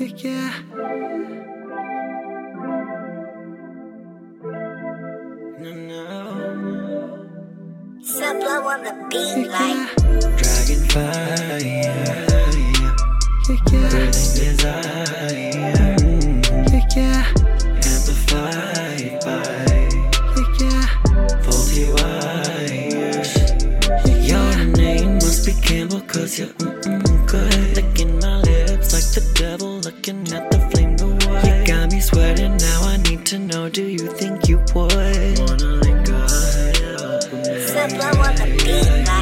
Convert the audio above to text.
ikke. No, no. On the beat like Dragonfly yeah. Desire yeah. Your name must be Cause you're mm-mm looking at the flame, the. You got me sweating now. I need to know, do you think you would? Wanna linger? Flip, I want the beat.